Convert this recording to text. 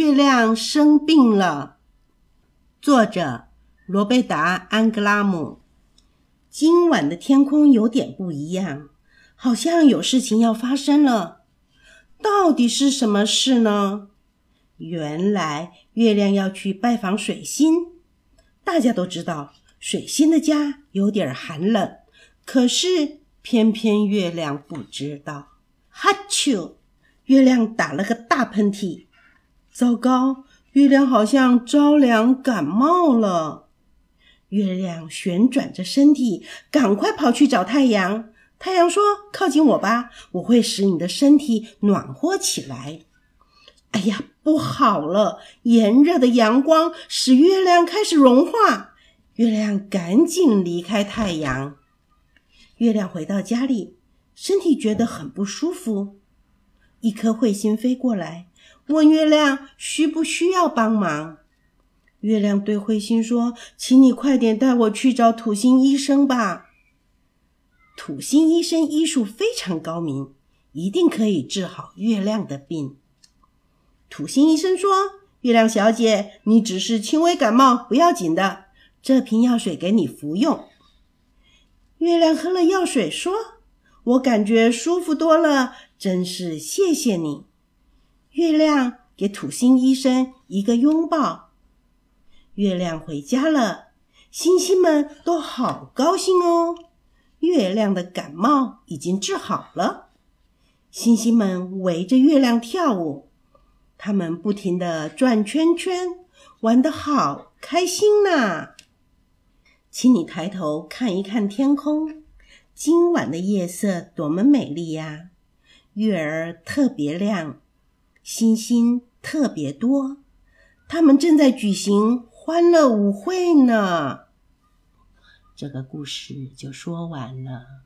月亮生病了。作者罗贝达·安格拉姆。今晚的天空有点不一样，好像有事情要发生了。到底是什么事呢？原来月亮要去拜访水星。大家都知道，水星的家有点寒冷，可是偏偏月亮不知道。哈啾！月亮打了个大喷嚏。糟糕，月亮好像着凉感冒了。月亮旋转着身体，赶快跑去找太阳。太阳说：“靠近我吧，我会使你的身体暖和起来。”哎呀，不好了！炎热的阳光使月亮开始融化。月亮赶紧离开太阳。月亮回到家里，身体觉得很不舒服。一颗彗星飞过来，问月亮需不需要帮忙。月亮对彗星说：“请你快点带我去找土星医生吧。土星医生医术非常高明，一定可以治好月亮的病。”土星医生说：“月亮小姐，你只是轻微感冒，不要紧的。这瓶药水给你服用。”月亮喝了药水，说：“我感觉舒服多了，真是谢谢你。”月亮给土星医生一个拥抱。月亮回家了，星星们都好高兴哦！月亮的感冒已经治好了，星星们围着月亮跳舞，他们不停地转圈圈，玩得好开心呐！请你抬头看一看天空，今晚的夜色多么美丽呀！月儿特别亮，星星特别多，他们正在举行。欢乐舞会呢？这个故事就说完了。